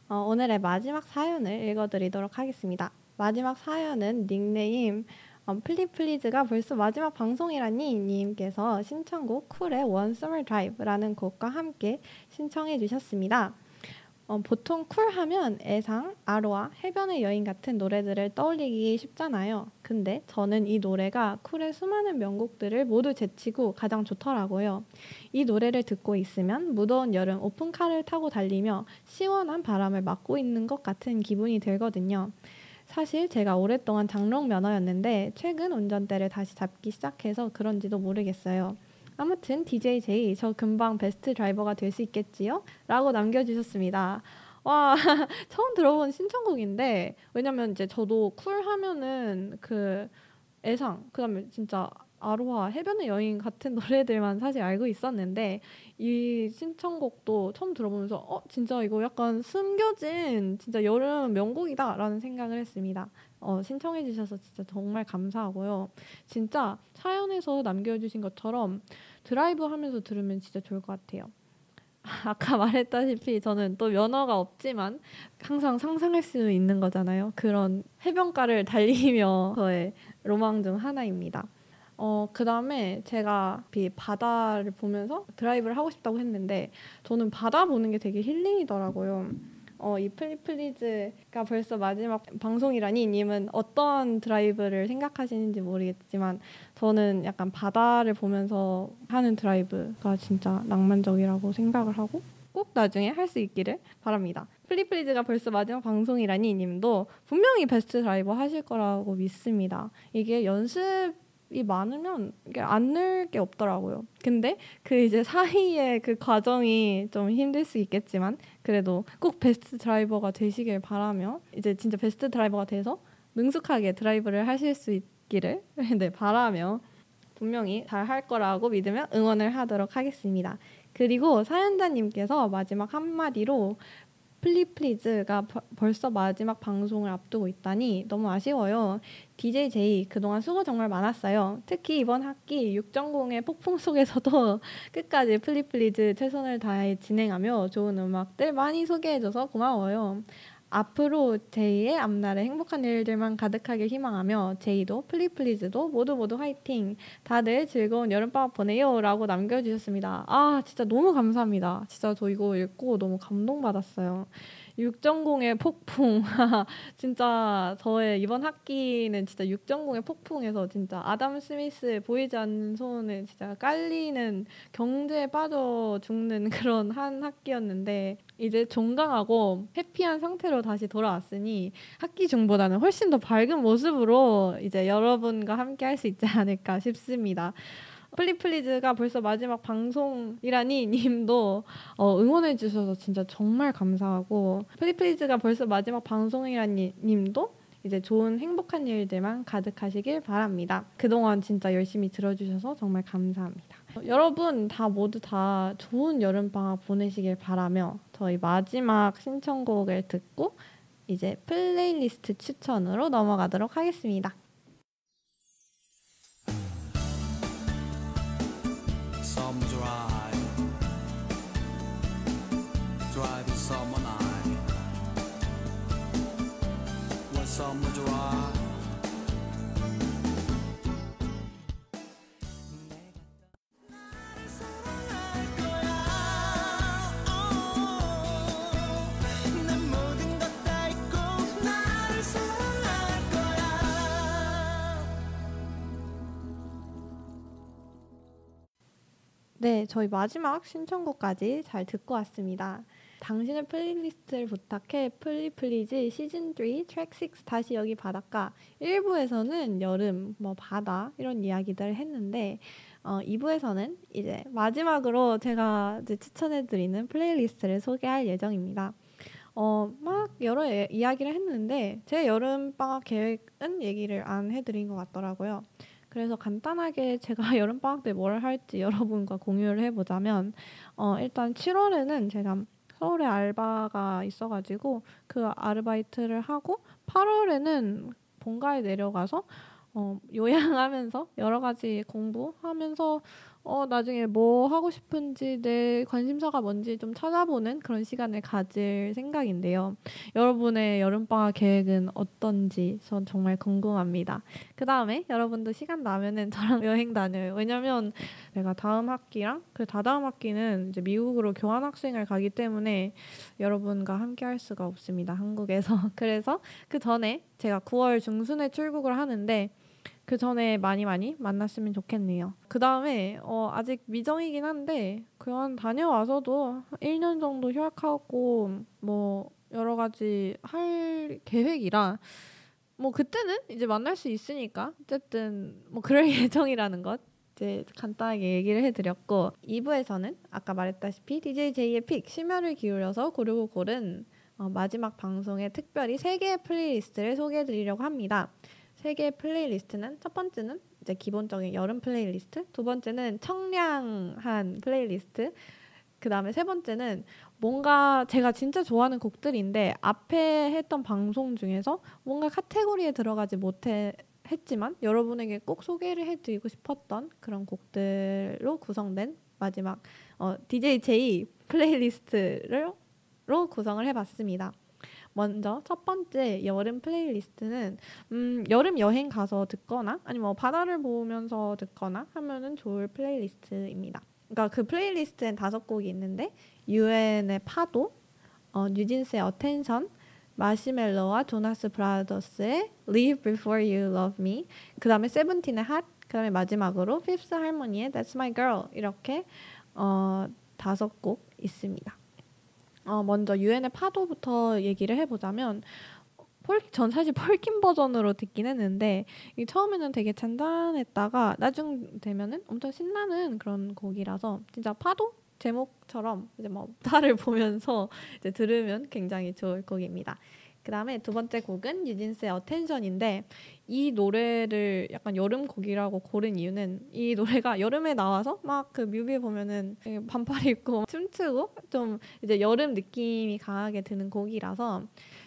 어, 오늘의 마지막 사연을 읽어드리도록 하겠습니다. 마지막 사연은 닉네임 어, 플리플리즈가 벌써 마지막 방송이라니 님께서 신청곡 쿨의 One Summer Drive라는 곡과 함께 신청해 주셨습니다. 어, 보통 쿨하면 애상, 아로하, 해변의 여인 같은 노래들을 떠올리기 쉽잖아요. 근데 저는 이 노래가 쿨의 수많은 명곡들을 모두 제치고 가장 좋더라고요. 이 노래를 듣고 있으면 무더운 여름 오픈카를 타고 달리며 시원한 바람을 맞고 있는 것 같은 기분이 들거든요. 사실 제가 오랫동안 장롱 면허였는데 최근 운전대를 다시 잡기 시작해서 그런지도 모르겠어요. 아무튼 DJ 제이 저 금방 베스트 드라이버가 될 수 있겠지요? 라고 남겨주셨습니다. 와 (laughs) 처음 들어본 신청곡인데 왜냐면 이제 저도 쿨 하면은 그 애상 그다음에 진짜 아로하 해변의 여인 같은 (laughs) 노래들만 사실 알고 있었는데 이 신청곡도 처음 들어보면서 어 진짜 이거 약간 숨겨진 진짜 여름 명곡이다라는 생각을 했습니다. 어, 신청해 주셔서 진짜 정말 감사하고요. 진짜 사연에서 남겨주신 것처럼 드라이브 하면서 들으면 진짜 좋을 것 같아요. (laughs) 아까 말했다시피 저는 또 면허가 없지만 항상 상상할 수 있는 거잖아요. 그런 해변가를 달리며 (laughs) 저의 로망 중 하나입니다. 어, 그 다음에 제가 바다를 보면서 드라이브를 하고 싶다고 했는데 저는 바다 보는 게 되게 힐링이더라고요. 어, 이 플리플리즈가 벌써 마지막 방송이라니 님은 어떤 드라이브를 생각하시는지 모르겠지만 저는 약간 바다를 보면서 하는 드라이브가 진짜 낭만적이라고 생각을 하고 꼭 나중에 할 수 있기를 바랍니다. 플리플리즈가 벌써 마지막 방송이라니 님도 분명히 베스트 드라이버 하실 거라고 믿습니다. 이게 연습 이 많으면 안 늘 게 없더라고요. 근데 그 이제 사이에 그 과정이 좀 힘들 수 있겠지만 그래도 꼭 베스트 드라이버가 되시길 바라며 이제 진짜 베스트 드라이버가 돼서 능숙하게 드라이브를 하실 수 있기를 (laughs) 네, 바라며 분명히 잘 할 거라고 믿으며 응원을 하도록 하겠습니다. 그리고 사연자님께서 마지막 한마디로 플리플리즈가 벌써 마지막 방송을 앞두고 있다니 너무 아쉬워요. DJ 제이 그동안 수고 정말 많았어요. 특히 이번 학기 6.0의 폭풍 속에서도 (laughs) 끝까지 플리플리즈 최선을 다해 진행하며 좋은 음악들 많이 소개해줘서 고마워요. 앞으로 제이의 앞날에 행복한 일들만 가득하게 희망하며 제이도 플리플리즈도 모두 모두 화이팅. 다들 즐거운 여름방학 보내요라고 남겨 주셨습니다. 아 진짜 너무 감사합니다. 진짜 저 이거 읽고 너무 감동받았어요. 6전공의 폭풍. (laughs) 진짜 저의 이번 학기는 진짜 6전공의 폭풍에서 진짜 아담 스미스 보이지 않는 손에 진짜 깔리는 경제에 빠져 죽는 (laughs) 그런 한 학기였는데 이제 종강하고 해피한 상태로 다시 돌아왔으니 학기 중보다는 훨씬 더 밝은 모습으로 이제 여러분과 함께 할 수 있지 않을까 싶습니다. 플리플리즈가 벌써 마지막 방송이라니 님도 어, 응원해 주셔서 진짜 정말 감사하고 플리플리즈가 벌써 마지막 방송이라니 님도 이제 좋은 행복한 일들만 가득하시길 바랍니다. 그동안 진짜 열심히 들어주셔서 정말 감사합니다. 여러분 다 모두 다 좋은 여름방학 보내시길 바라며 저희 마지막 신청곡을 듣고 이제 플레이리스트 추천으로 넘어가도록 하겠습니다. some dry, dry the summer night. Was some dry. 네, 저희 마지막 신청곡까지 잘 듣고 왔습니다. 당신의 플레이리스트를 부탁해 플리플리즈 시즌 3 트랙 6 다시 여기 바닷가 1부에서는 여름 뭐 바다 이런 이야기들을 했는데 어, 2부에서는 이제 마지막으로 제가 이제 추천해드리는 플레이리스트를 소개할 예정입니다. 어, 막 여러 예, 이야기를 했는데 제 여름방학 계획은 얘기를 안 해드린 것 같더라고요. 그래서 간단하게 제가 (laughs) 여름방학 때 뭘 할지 여러분과 공유를 해보자면 어, 일단 7월에는 제가 서울에 알바가 있어가지고 그 아르바이트를 하고 8월에는 본가에 내려가서 어, 요양하면서 여러 가지 공부하면서 어, 나중에 뭐 하고 싶은지 내 관심사가 뭔지 좀 찾아보는 그런 시간을 가질 생각인데요. 여러분의 여름방학 계획은 어떤지 전 정말 궁금합니다. 그 다음에 여러분도 시간 나면은 저랑 (laughs) 여행 다녀요. 왜냐면 내가 다음 학기랑 그 다다음 학기는 이제 미국으로 교환학생을 가기 때문에 여러분과 함께 할 수가 없습니다. 한국에서. (laughs) 그래서 그 전에 제가 9월 중순에 출국을 하는데 그 전에 많이 많이 만났으면 좋겠네요. 그 다음에 어, 아직 미정이긴 한데 그냥 다녀와서도 1년 정도 휴학하고 뭐 여러 가지 할 계획이라 뭐 그때는 이제 만날 수 있으니까 어쨌든 뭐 그럴 (laughs) 예정이라는 것 이제 간단하게 얘기를 해드렸고 2부에서는 아까 말했다시피 DJ J의 pick 심혈을 기울여서 고르고 고른 어, 마지막 방송에 특별히 3개의 플레이리스트를 소개해드리려고 합니다. 세 개의 플레이리스트는 첫 번째는 이제 기본적인 여름 플레이리스트, 두 번째는 청량한 플레이리스트, 그 다음에 세 번째는 뭔가 제가 진짜 좋아하는 곡들인데 앞에 했던 방송 중에서 뭔가 카테고리에 들어가지 못해 했지만 여러분에게 꼭 소개를 해드리고 싶었던 그런 곡들로 구성된 마지막 어, DJ J 플레이리스트로 구성을 해봤습니다. 먼저 첫 번째 여름 플레이리스트는 음, 여름 여행 가서 듣거나 아니면 뭐 바다를 보면서 듣거나 하면은 좋을 플레이리스트입니다. 그러니까 그 플레이리스트엔 다섯 곡이 있는데 유엔의 파도, 어, 뉴진스의 Attention, 마시멜로와 조나스 브라더스의 Leave Before You Love Me, 그 다음에 세븐틴의 Hot, 그 다음에 마지막으로 Fifth Harmony의 That's My Girl 이렇게 어, 다섯 곡 있습니다. 어, 먼저 유엔의 파도부터 얘기를 해보자면 폴, 전 사실 폴킴 버전으로 듣긴 했는데 이 처음에는 되게 잔잔했다가 나중 되면은 엄청 신나는 그런 곡이라서 진짜 파도 제목처럼 이제 뭐 (laughs) 바다를 보면서 이제 들으면 굉장히 좋을 곡입니다. 그 다음에 두 번째 곡은 뉴진스의 Attention인데 이 노래를 약간 여름 곡이라고 고른 이유는 이 노래가 여름에 나와서 막 그 뮤비 보면은 반팔 입고 춤추고 좀 이제 여름 느낌이 강하게 드는 곡이라서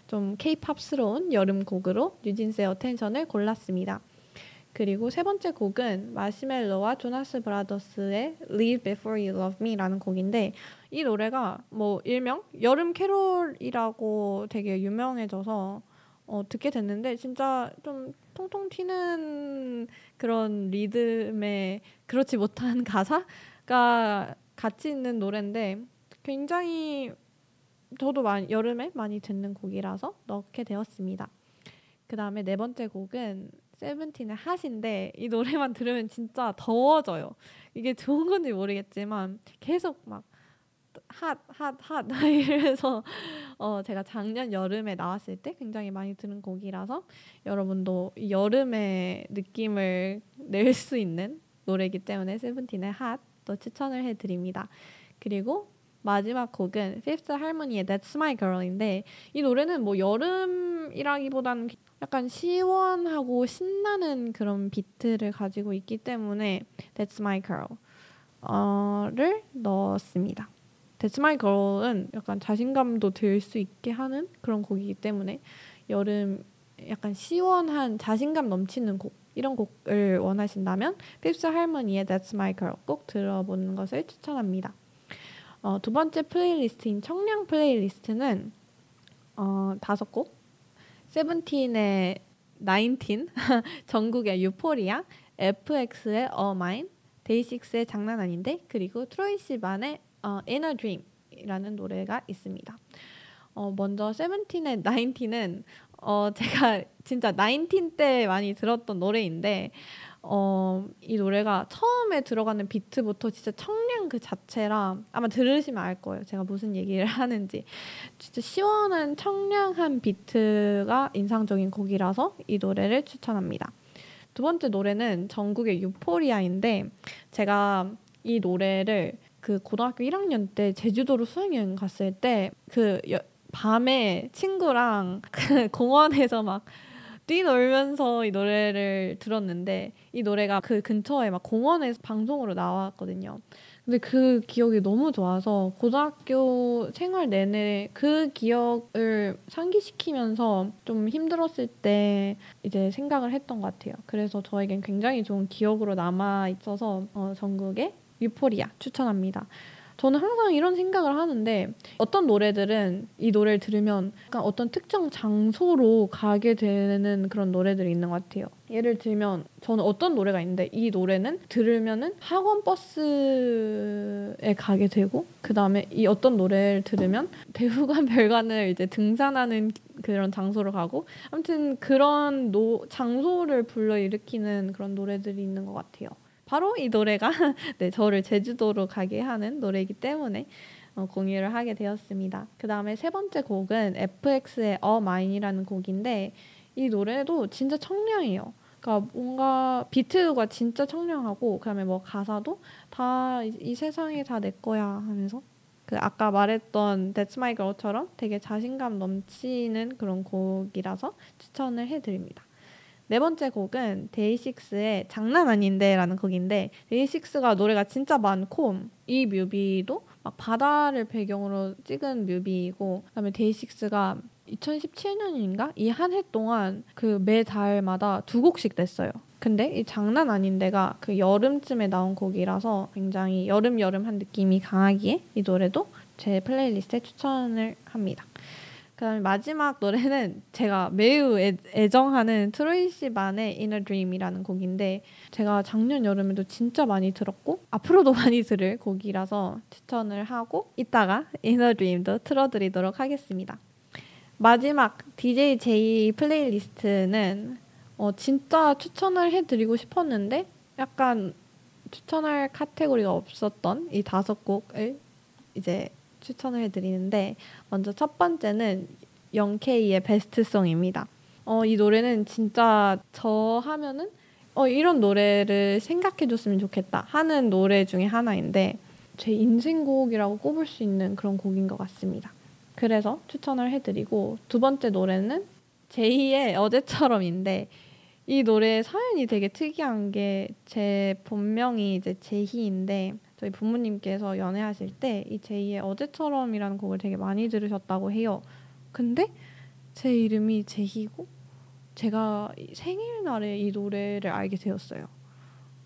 좀 케이팝스러운 여름 곡으로 뉴진스의 Attention을 골랐습니다. 그리고 세 번째 곡은 마시멜로와 조나스 브라더스의 Leave Before You Love Me라는 곡인데 이 노래가 뭐 일명 여름 캐롤이라고 되게 유명해져서 어, 듣게 됐는데 진짜 좀 통통 튀는 그런 리듬에 그렇지 못한 가사가 같이 있는 노래인데 굉장히 저도 많이 여름에 많이 듣는 곡이라서 넣게 되었습니다. 그 다음에 네 번째 곡은 세븐틴의 핫인데 이 노래만 들으면 진짜 더워져요. 이게 좋은 건지 모르겠지만 계속 막 핫, 핫, 핫 (laughs) 이래서 어 제가 작년 여름에 나왔을 때 굉장히 많이 들은 곡이라서 여러분도 여름의 느낌을 낼 수 있는 노래이기 때문에 세븐틴의 핫도 추천을 해드립니다. 그리고 마지막 곡은 Fifth Harmony의 That's My Girl인데 이 노래는 뭐 여름이라기보다는 약간 시원하고 신나는 그런 비트를 가지고 있기 때문에 That's My Girl를 넣었습니다. That's My Girl은 약간 자신감도 들 수 있게 하는 그런 곡이기 때문에 여름 약간 시원한 자신감 넘치는 곡 이런 곡을 원하신다면 Fifth Harmony의 That's My Girl 꼭 들어보는 것을 추천합니다. 어, 두 번째 플레이리스트인 청량 플레이리스트는 어, 다섯 곡 세븐틴의 나인틴, (laughs) 전국의 유포리아, FX의 어 마인, 데이식스의 장난 아닌데 그리고 트로이 시반의 어, Inner Dream이라는 노래가 있습니다. 어, 먼저 세븐틴의 나인틴은 어, 제가 진짜 나인틴 때 많이 들었던 노래인데 어, 이 노래가 처음에 들어가는 비트부터 진짜 청량 그 자체라 아마 들으시면 알 거예요. 제가 무슨 얘기를 (laughs) 하는지. 진짜 시원한 청량한 비트가 인상적인 곡이라서 이 노래를 추천합니다. 두 번째 노래는 전국의 유포리아인데 제가 이 노래를 그 고등학교 1학년 때 제주도로 수학여행 갔을 때 그 밤에 친구랑 (laughs) 그 공원에서 막 뛰놀면서 이 노래를 들었는데 이 노래가 그 근처에 막 공원에서 방송으로 나왔거든요. 근데 그 기억이 너무 좋아서 고등학교 생활 내내 그 기억을 상기시키면서 좀 힘들었을 때 이제 생각을 했던 것 같아요. 그래서 저에겐 굉장히 좋은 기억으로 남아 있어서 어, 전국의 유포리아 추천합니다. 저는 항상 이런 생각을 하는데 어떤 노래들은 이 노래를 들으면 약간 어떤 특정 장소로 가게 되는 그런 노래들이 있는 것 같아요. 예를 들면 저는 어떤 노래가 있는데 이 노래는 들으면은 학원 버스에 가게 되고 그 다음에 이 어떤 노래를 들으면 대후관 (laughs) 별관을 이제 등산하는 그런 장소로 가고 아무튼 그런 노, 장소를 불러일으키는 그런 노래들이 있는 것 같아요. 바로 이 노래가 (laughs) 네, 저를 제주도로 가게 하는 노래이기 때문에 어, 공유를 하게 되었습니다. 그 다음에 세 번째 곡은 FX의 All Mine이라는 곡인데 이 노래도 진짜 청량해요. 그러니까 뭔가 비트가 진짜 청량하고 그다음에 뭐 가사도 다 이 세상이 다 내 거야 하면서 그 아까 말했던 That's My Girl처럼 되게 자신감 넘치는 그런 곡이라서 추천을 해드립니다. 네 번째 곡은 데이식스의 장난 아닌데라는 곡인데 데이식스가 노래가 진짜 많고 이 뮤비도 막 바다를 배경으로 찍은 뮤비이고 그다음에 데이식스가 2017년인가 이 한 해 동안 그 매 달마다 두 곡씩 냈어요. 근데 이 장난 아닌데가 그 여름쯤에 나온 곡이라서 굉장히 여름 여름한 느낌이 강하기에 이 노래도 제 플레이리스트에 추천을 합니다. 그다음에 마지막 노래는 제가 매우 애, 정하는 트로이 시반의 In a Dream이라는 곡인데 제가 작년 여름에도 진짜 많이 들었고 앞으로도 (laughs) 많이 들을 곡이라서 추천을 하고 이따가 In a Dream도 틀어드리도록 하겠습니다. 마지막 DJ J 플레이리스트는 어, 진짜 추천을 해드리고 싶었는데 약간 추천할 카테고리가 없었던 이 다섯 곡을 이제 추천을 해드리는데 먼저 첫 번째는 영케이의 베스트송입니다. 어, 이 노래는 진짜 저 하면은 어, 이런 노래를 생각해줬으면 좋겠다 하는 노래 중에 하나인데 제 인생곡이라고 꼽을 수 있는 그런 곡인 것 같습니다. 그래서 추천을 해드리고 두 번째 노래는 제이의 어제처럼인데 이 노래 사연이 되게 특이한 게 제 본명이 이제 제희인데 저희 부모님께서 연애하실 때 이 제이의 어제처럼이라는 곡을 되게 많이 들으셨다고 해요. 근데 제 이름이 제희고 제가 생일날에 이 노래를 알게 되었어요.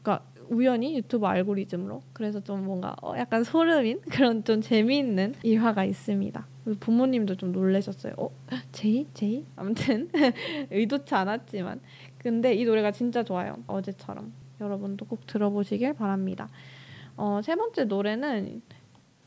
그러니까 우연히 유튜브 알고리즘으로 그래서 좀 뭔가 어 약간 소름인 (laughs) 그런 좀 재미있는 일화가 있습니다. 부모님도 좀 놀라셨어요. 어 제이 제이 아무튼 (laughs) 의도치 않았지만 근데 이 노래가 진짜 좋아요. 어제처럼 여러분도 꼭 들어보시길 바랍니다. 어, 세 번째 노래는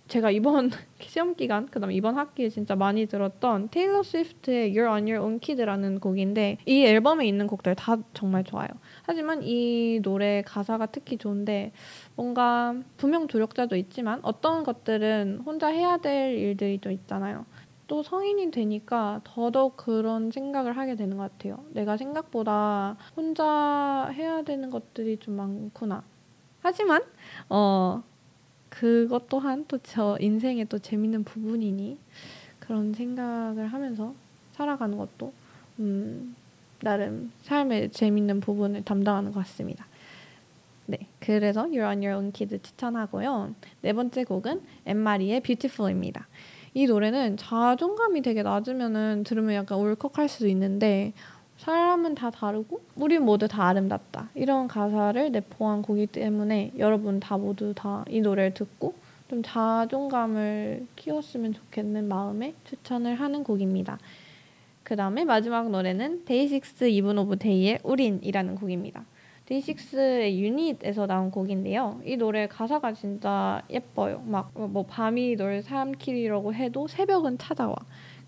제가 이번 (laughs) 시험 기간 그다음 이번 학기에 진짜 많이 들었던 테일러 스위프트의 You're on Your Own Kid라는 곡인데 이 앨범에 있는 곡들 다 정말 좋아요. 하지만 이 노래 가사가 특히 좋은데 뭔가 분명 조력자도 있지만 어떤 것들은 혼자 해야 될 일들이 좀 있잖아요. 또 성인이 되니까 더더욱 그런 생각을 하게 되는 것 같아요. 내가 생각보다 혼자 해야 되는 것들이 좀 많구나. 하지만 어 그것 또한 또 저 인생의 또 재밌는 부분이니 그런 생각을 하면서 살아가는 것도 음, 나름 삶의 재밌는 부분을 담당하는 것 같습니다. 네, 그래서 You're on Your Own Kid 추천하고요. 네 번째 곡은 앤마리의 Beautiful입니다. 이 노래는 자존감이 되게 낮으면은 들으면 약간 울컥할 수도 있는데 사람은 다 다르고 우리 모두 다 아름답다 이런 가사를 내포한 곡이기 때문에 여러분 다 모두 다 이 노래를 듣고 좀 자존감을 키웠으면 좋겠는 마음에 추천을 하는 곡입니다. 그 다음에 마지막 노래는 데이식스 이븐 오브 데이의 우린이라는 곡입니다. 데이식스의 유닛에서 나온 곡인데요. 이 노래 가사가 진짜 예뻐요. 막 뭐 밤이 널 삼키려고 해도 새벽은 찾아와.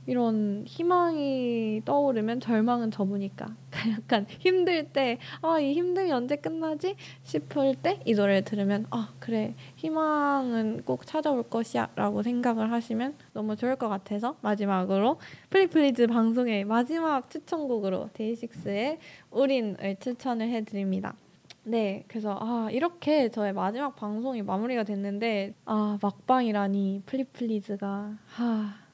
이런 희망이 떠오르면 절망은 접으니까 (laughs) 약간 힘들 때 아 이 힘듦이 언제 끝나지 싶을 때 이 노래를 들으면 아 그래 희망은 꼭 찾아올 것이야라고 생각을 하시면 너무 좋을 것 같아서 마지막으로 플리플리즈 방송의 마지막 추천곡으로 데이식스의 우린을 추천을 해드립니다. 네, 그래서 아 이렇게 저의 마지막 방송이 마무리가 됐는데 아 막방이라니 플리플리즈가 하.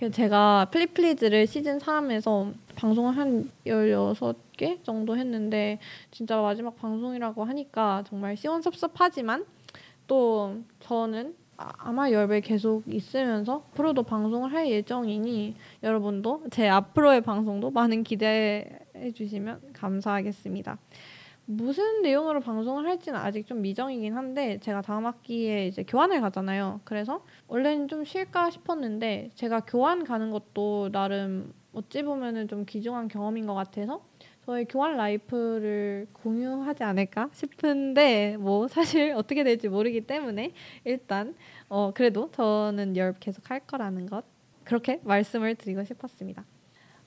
그 제가 플리플리즈를 시즌 3에서 방송을 한 16개 정도 했는데 진짜 마지막 방송이라고 하니까 정말 시원섭섭하지만 또 저는 아, 아마 열배 계속 있으면서 앞으로도 방송을 할 예정이니 여러분도 제 앞으로의 방송도 많은 기대해 주시면 감사하겠습니다. 무슨 내용으로 방송을 할지는 아직 좀 미정이긴 한데 제가 다음 학기에 이제 교환을 가잖아요. 그래서 원래는 좀 쉴까 싶었는데 제가 교환 가는 것도 나름 어찌 보면은 좀 귀중한 경험인 것 같아서 저의 교환 라이프를 공유하지 않을까 싶은데 뭐 사실 (laughs) 어떻게 될지 모르기 때문에 일단 어 그래도 저는 열 계속 할 거라는 것 그렇게 말씀을 드리고 싶었습니다.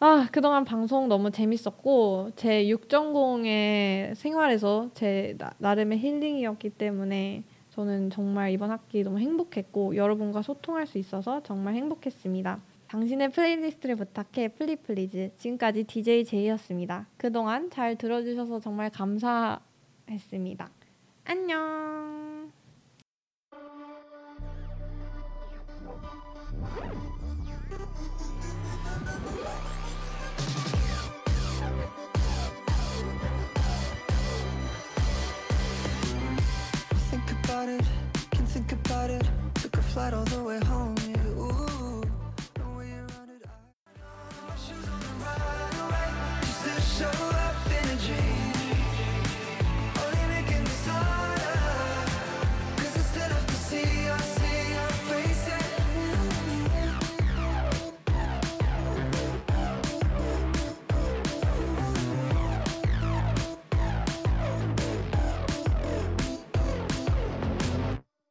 아, 그동안 방송 너무 재밌었고 제 6전공의 생활에서 제 나, 나름의 힐링이었기 때문에 저는 정말 이번 학기 너무 행복했고 여러분과 소통할 수 있어서 정말 행복했습니다. 당신의 플레이리스트를 부탁해 플리플리즈 지금까지 DJ 제이였습니다. 그동안 잘 들어주셔서 정말 감사했습니다. 안녕. About it, can think about it. Took a flight all the way home,